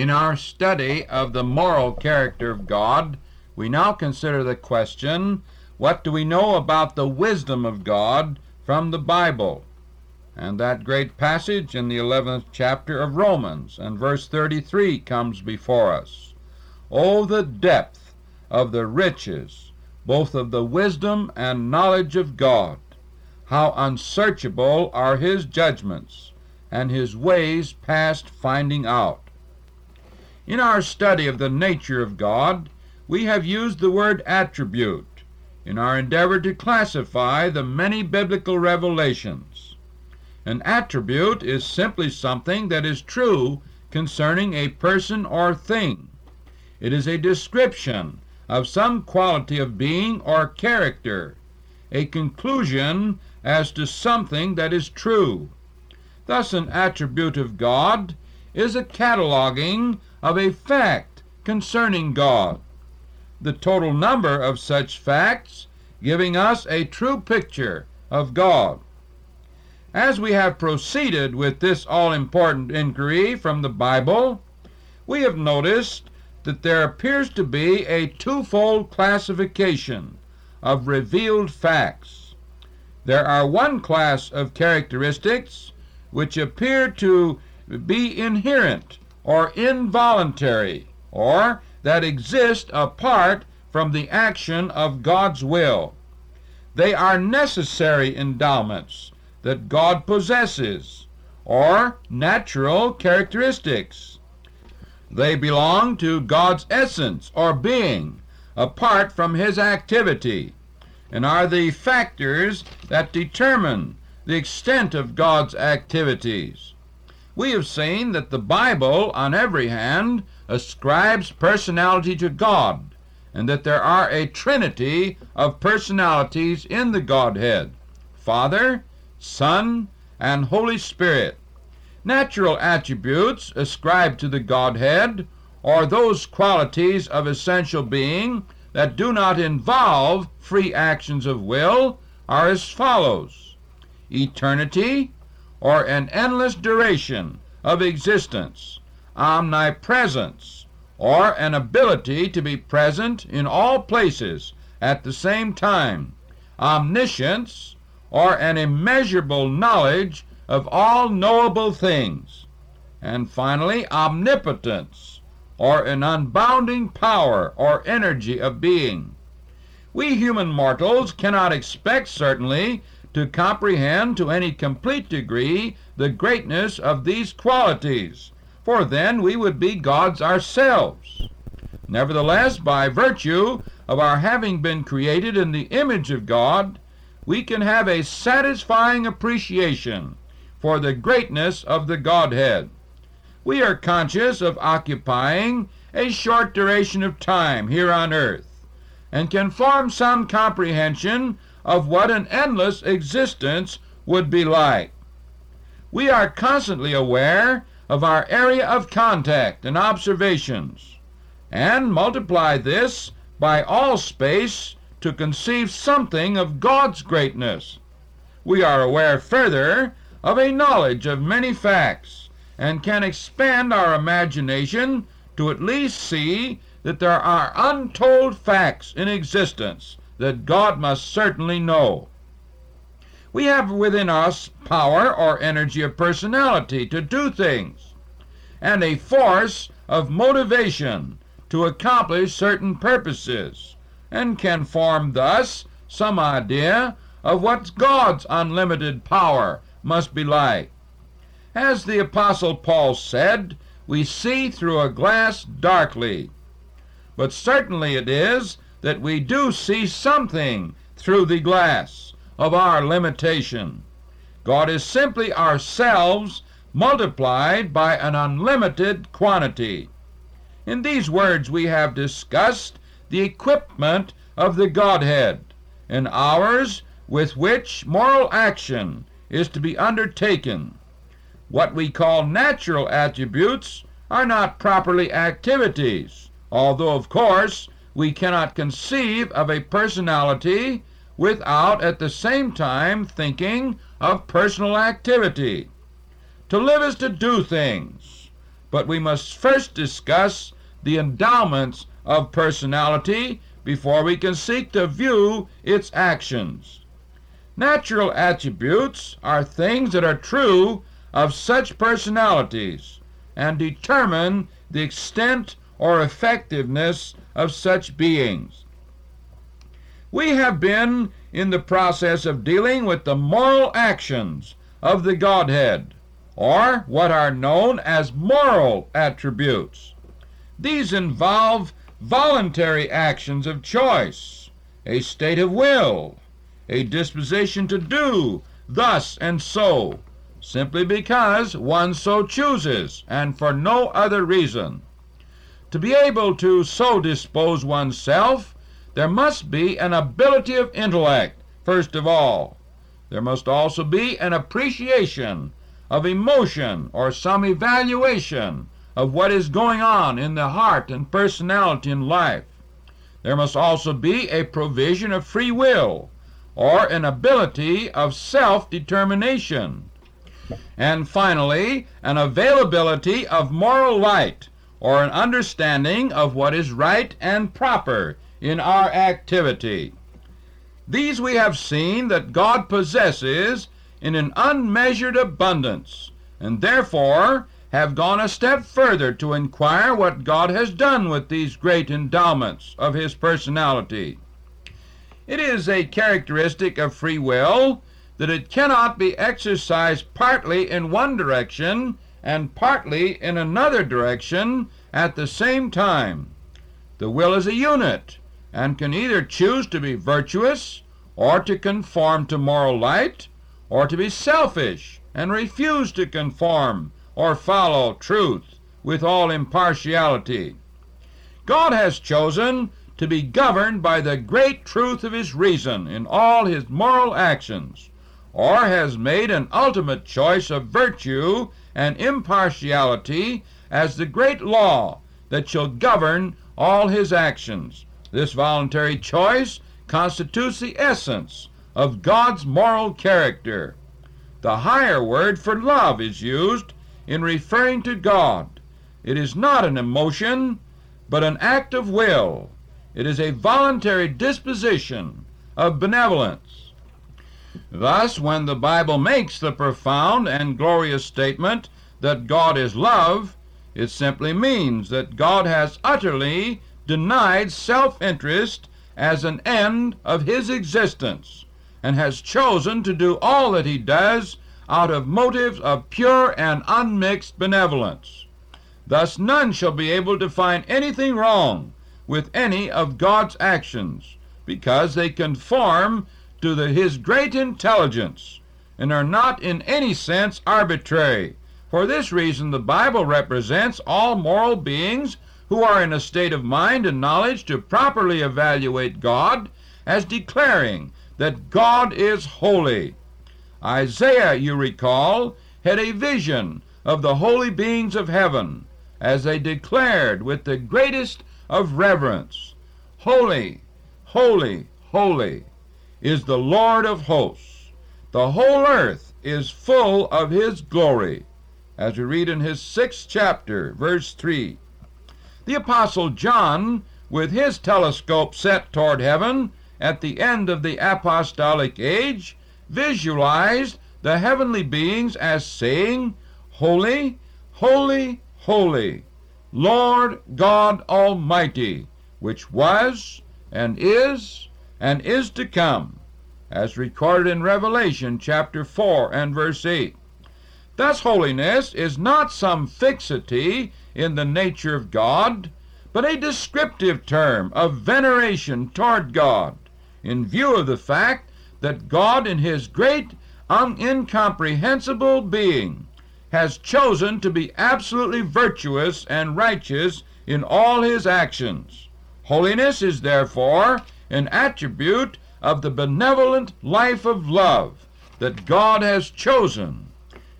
In our study of the moral character of God, we now consider the question what do we know about the wisdom of God from the Bible? And that great passage in the 11th chapter of Romans and verse 33 comes before us. Oh, the depth of the riches, both of the wisdom and knowledge of God! How unsearchable are his judgments, and his ways past finding out! In our study of the nature of God, we have used the word attribute in our endeavor to classify the many biblical revelations. An attribute is simply something that is true concerning a person or thing. It is a description of some quality of being or character, a conclusion as to something that is true. Thus, an attribute of God is a cataloging of a fact concerning God. The total number of such facts giving us a true picture of God. As we have proceeded with this all important inquiry from the Bible, we have noticed that there appears to be a twofold classification of revealed facts. There are one class of characteristics which appear to be inherent or involuntary, or that exist apart from the action of God's will. They are necessary endowments that God possesses, or natural characteristics. They belong to God's essence or being, apart from His activity, and are the factors that determine the extent of God's activities. We have seen that the Bible, on every hand, ascribes personality to God, and that there are a trinity of personalities in the Godhead Father, Son, and Holy Spirit. Natural attributes ascribed to the Godhead, or those qualities of essential being that do not involve free actions of will, are as follows eternity, or an endless duration of existence, omnipresence, or an ability to be present in all places at the same time, omniscience, or an immeasurable knowledge of all knowable things, and finally omnipotence, or an unbounding power or energy of being. We human mortals cannot expect, certainly, to comprehend to any complete degree the greatness of these qualities, for then we would be gods ourselves. Nevertheless, by virtue of our having been created in the image of God, we can have a satisfying appreciation for the greatness of the Godhead. We are conscious of occupying a short duration of time here on earth, and can form some comprehension of what an endless existence would be like. We are constantly aware of our area of contact and observations, and multiply this by all space to conceive something of God's greatness. We are aware further of a knowledge of many facts, and can expand our imagination to at least see that there are untold facts in existence that God must certainly know. We have within us power or energy of personality to do things, and a force of motivation to accomplish certain purposes, and can form thus some idea of what God's unlimited power must be like. As the Apostle Paul said, we see through a glass darkly. But certainly it is that we do see something through the glass of our limitation. God is simply ourselves multiplied by an unlimited quantity. In these words we have discussed the equipment of the Godhead, and ours with which moral action is to be undertaken. What we call natural attributes are not properly activities, although, of course, we cannot conceive of a personality without at the same time thinking of personal activity. To live is to do things. but we must first discuss the endowments of personality before we can seek to view its actions. Natural attributes are things that are true of such personalities and determine the extent or effectiveness of such beings. We have been in the process of dealing with the moral actions of the Godhead, or what are known as moral attributes. These involve voluntary actions of choice, a state of will, a disposition to do thus and so, simply because one so chooses, and for no other reason. To be able to so dispose oneself, there must be an ability of intellect, first of all. There must also be an appreciation of emotion or some evaluation of what is going on in the heart and personality in life. There must also be a provision of free will or an ability of self determination. And finally, an availability of moral light or an understanding of what is right and proper in our activity. These we have seen that God possesses in an unmeasured abundance, and therefore have gone a step further to inquire what God has done with these great endowments of his personality. It is a characteristic of free will that it cannot be exercised partly in one direction and partly in another direction at the same time. The will is a unit, and can either choose to be virtuous, or to conform to moral light, or to be selfish and refuse to conform or follow truth with all impartiality. God has chosen to be governed by the great truth of his reason in all his moral actions, or has made an ultimate choice of virtue and impartiality as the great law that shall govern all his actions. This voluntary choice constitutes the essence of God's moral character. The higher word for love is used in referring to God. It is not an emotion, but an act of will. It is a voluntary disposition of benevolence. Thus, when the Bible makes the profound and glorious statement that God is love, it simply means that God has utterly denied self interest as an end of his existence, and has chosen to do all that he does out of motives of pure and unmixed benevolence. Thus, none shall be able to find anything wrong with any of God's actions, because they conform to the, his great intelligence and are not in any sense arbitrary. For this reason, the Bible represents all moral beings who are in a state of mind and knowledge to properly evaluate God as declaring that God is holy. Isaiah, you recall, had a vision of the holy beings of heaven as they declared with the greatest of reverence, Holy, holy, holy is the Lord of hosts. The whole earth is full of his glory, as we read in his sixth chapter, verse 3. The Apostle John, with his telescope set toward heaven at the end of the apostolic age, visualized the heavenly beings as saying, Holy, holy, holy, Lord God Almighty, which was, and is, and is to come, as recorded in Revelation chapter 4 and verse 8. Thus, holiness is not some fixity in the nature of God, but a descriptive term of veneration toward God, in view of the fact that God, in his great, incomprehensible being, has chosen to be absolutely virtuous and righteous in all his actions. Holiness is therefore an attribute of the benevolent life of love that God has chosen.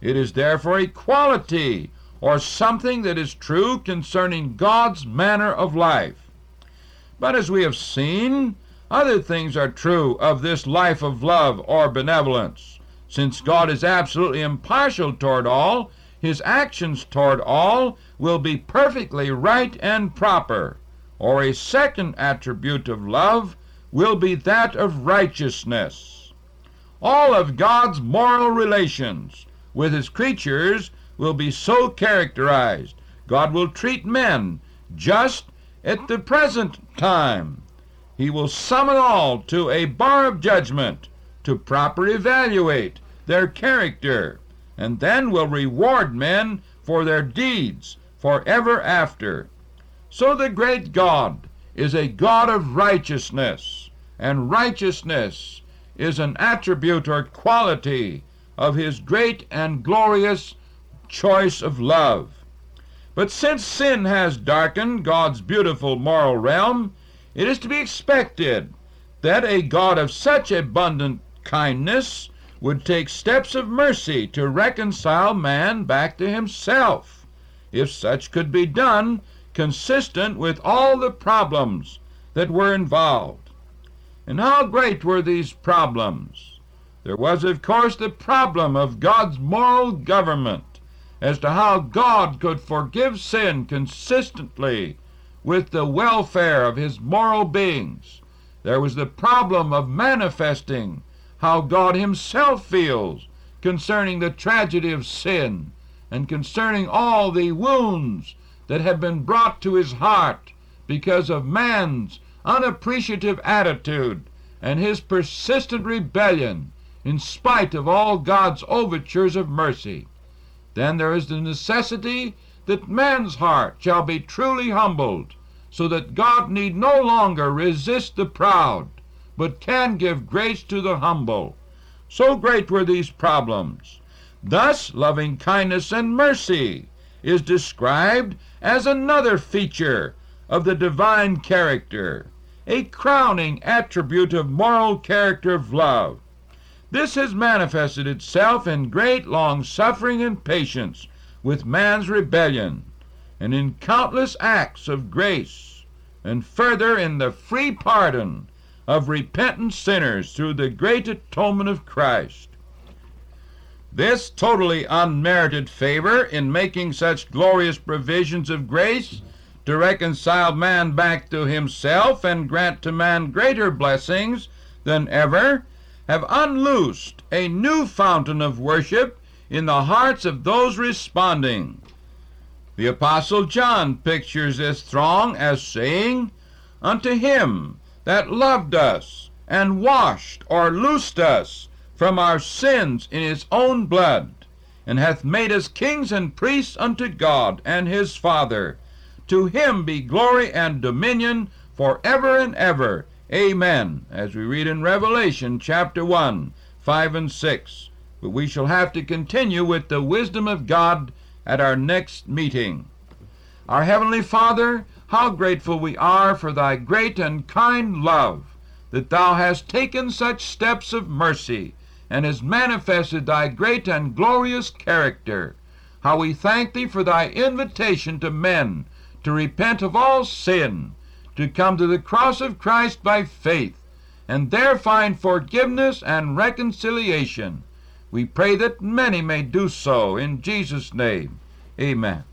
It is therefore a quality or something that is true concerning God's manner of life. But as we have seen, other things are true of this life of love or benevolence. Since God is absolutely impartial toward all, his actions toward all will be perfectly right and proper. Or a second attribute of love will be that of righteousness. All of God's moral relations with his creatures will be so characterized. God will treat men just at the present time. He will summon all to a bar of judgment to proper evaluate their character, and then will reward men for their deeds forever after. So the great God is a God of righteousness, and righteousness is an attribute or quality of his great and glorious choice of love. But since sin has darkened God's beautiful moral realm, it is to be expected that a God of such abundant kindness would take steps of mercy to reconcile man back to himself, if such could be done consistent with all the problems that were involved. And how great were these problems? There was, of course, the problem of God's moral government as to how God could forgive sin consistently with the welfare of his moral beings. There was the problem of manifesting how God himself feels concerning the tragedy of sin and concerning all the wounds that have been brought to his heart because of man's unappreciative attitude and his persistent rebellion in spite of all God's overtures of mercy. Then there is the necessity that man's heart shall be truly humbled, so that God need no longer resist the proud, but can give grace to the humble. So great were these problems. Thus, loving kindness and mercy is described as another feature of the divine character, a crowning attribute of moral character of love. This has manifested itself in great long suffering and patience with man's rebellion, and in countless acts of grace, and further in the free pardon of repentant sinners through the great atonement of Christ. This totally unmerited favor in making such glorious provisions of grace to reconcile man back to himself and grant to man greater blessings than ever have unloosed a new fountain of worship in the hearts of those responding. The Apostle John pictures this throng as saying, Unto him that loved us and washed or loosed us from our sins in his own blood, and hath made us kings and priests unto God and his Father. To him be glory and dominion for ever and ever. Amen. As we read in Revelation chapter 1, 5 and 6. But we shall have to continue with the wisdom of God at our next meeting. Our Heavenly Father, how grateful we are for thy great and kind love, that thou hast taken such steps of mercy, and has manifested thy great and glorious character. How we thank thee for thy invitation to men to repent of all sin, to come to the cross of Christ by faith, and there find forgiveness and reconciliation. We pray that many may do so in Jesus' name. Amen.